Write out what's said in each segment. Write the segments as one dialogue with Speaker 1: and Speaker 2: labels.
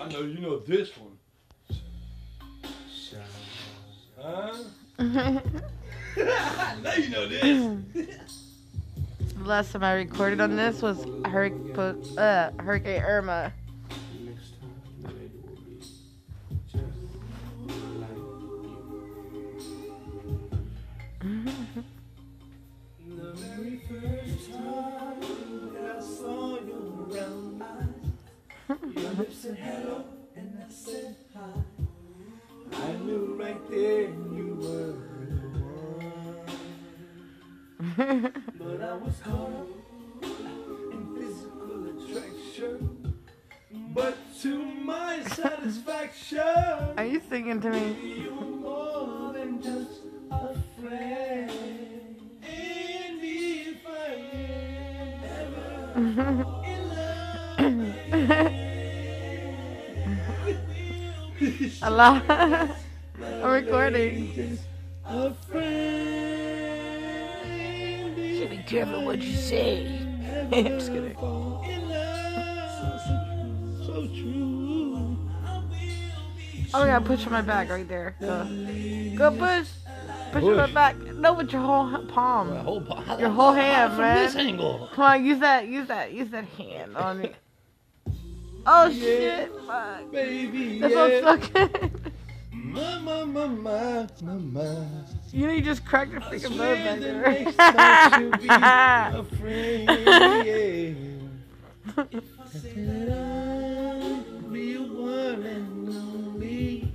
Speaker 1: I know you know this one. Huh? I know you know this.
Speaker 2: The last time I recorded on this was Hurricane, uh, Hurricane Irma.
Speaker 1: Lips said hello and I said hi. I knew right there you were the one. But I was caught up in physical attraction. But to my satisfaction,
Speaker 2: Are you singing to me?
Speaker 1: you were more than just a friend. And if I am ever in love,
Speaker 2: Allah. I'm recording.
Speaker 1: a friend.
Speaker 2: Be careful what you say. I'm just kidding.
Speaker 1: In love, so true.
Speaker 2: Oh yeah, push on my back right there. Go, go push. Push on my back. No, with your whole h- palm.
Speaker 1: whole,
Speaker 2: Your whole hand,
Speaker 1: from
Speaker 2: man.
Speaker 1: this angle.
Speaker 2: Come on, use that, use that, use that hand on me. Oh shit! Fuck.
Speaker 1: Baby,
Speaker 2: That's
Speaker 1: yeah.
Speaker 2: what's fucking.
Speaker 1: Mama, mama, mama.
Speaker 2: You know, you just cracked your freaking
Speaker 1: Swear
Speaker 2: back
Speaker 1: the
Speaker 2: there.
Speaker 1: next time she'll be a friend, yeah. If I said I'll be one and only,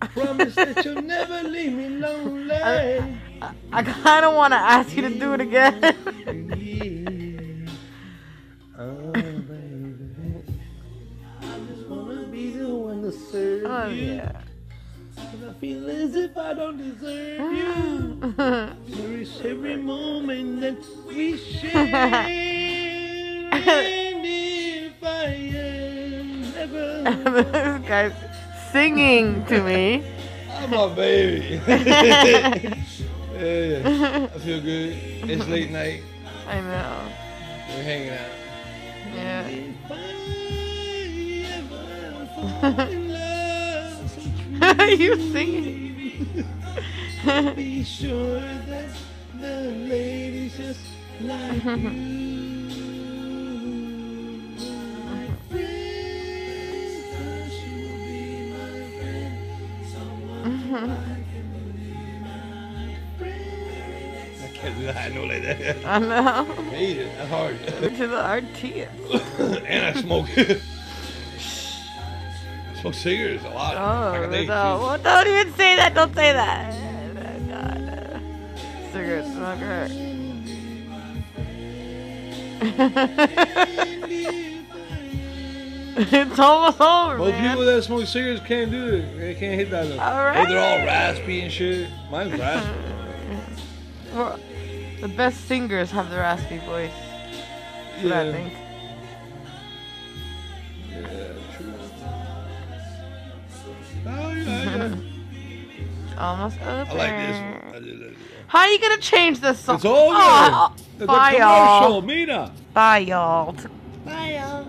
Speaker 1: promise that you'll never leave me lonely.
Speaker 2: I, I kind of want to ask you to do it again.
Speaker 1: Yeah. Oh, the one to serve
Speaker 2: oh
Speaker 1: you.
Speaker 2: yeah.
Speaker 1: And I feel as if I don't deserve you. Cherish every moment that we share. and if I am ever,
Speaker 2: this guy's singing to me.
Speaker 1: I'm my baby. yeah, I feel good. It's late night.
Speaker 2: I know.
Speaker 1: We're hanging out.
Speaker 2: Yeah.
Speaker 1: truly,
Speaker 2: you singing.
Speaker 1: Be sure that the lady's just like you. My friend, 'cause you will be my friend. Someone I can be my friend. I can't do that. I know like that.
Speaker 2: I know.
Speaker 1: It. That's hard.
Speaker 2: To the RTS.
Speaker 1: and I smoke. Oh, I smoke cigarettes a lot.
Speaker 2: Oh,
Speaker 1: Like a
Speaker 2: no. Well, don't even say that. Don't say that. Oh, God. Cigarette smoker. it's almost over,
Speaker 1: Most
Speaker 2: man.
Speaker 1: people that smoke cigarettes can't do it. They can't hit that. Look.
Speaker 2: All right.
Speaker 1: They're all raspy and shit. Mine's raspy.
Speaker 2: Well, the best singers have the raspy voice. What I think.
Speaker 1: Yeah, true.
Speaker 2: Almost over.
Speaker 1: I like this one. I did like this one.
Speaker 2: How are you gonna change this song?
Speaker 1: It's over.
Speaker 2: Oh,
Speaker 1: the
Speaker 2: bye,
Speaker 1: commercial,
Speaker 2: y'all.
Speaker 1: Mina.
Speaker 2: Bye, y'all.
Speaker 1: Bye, y'all.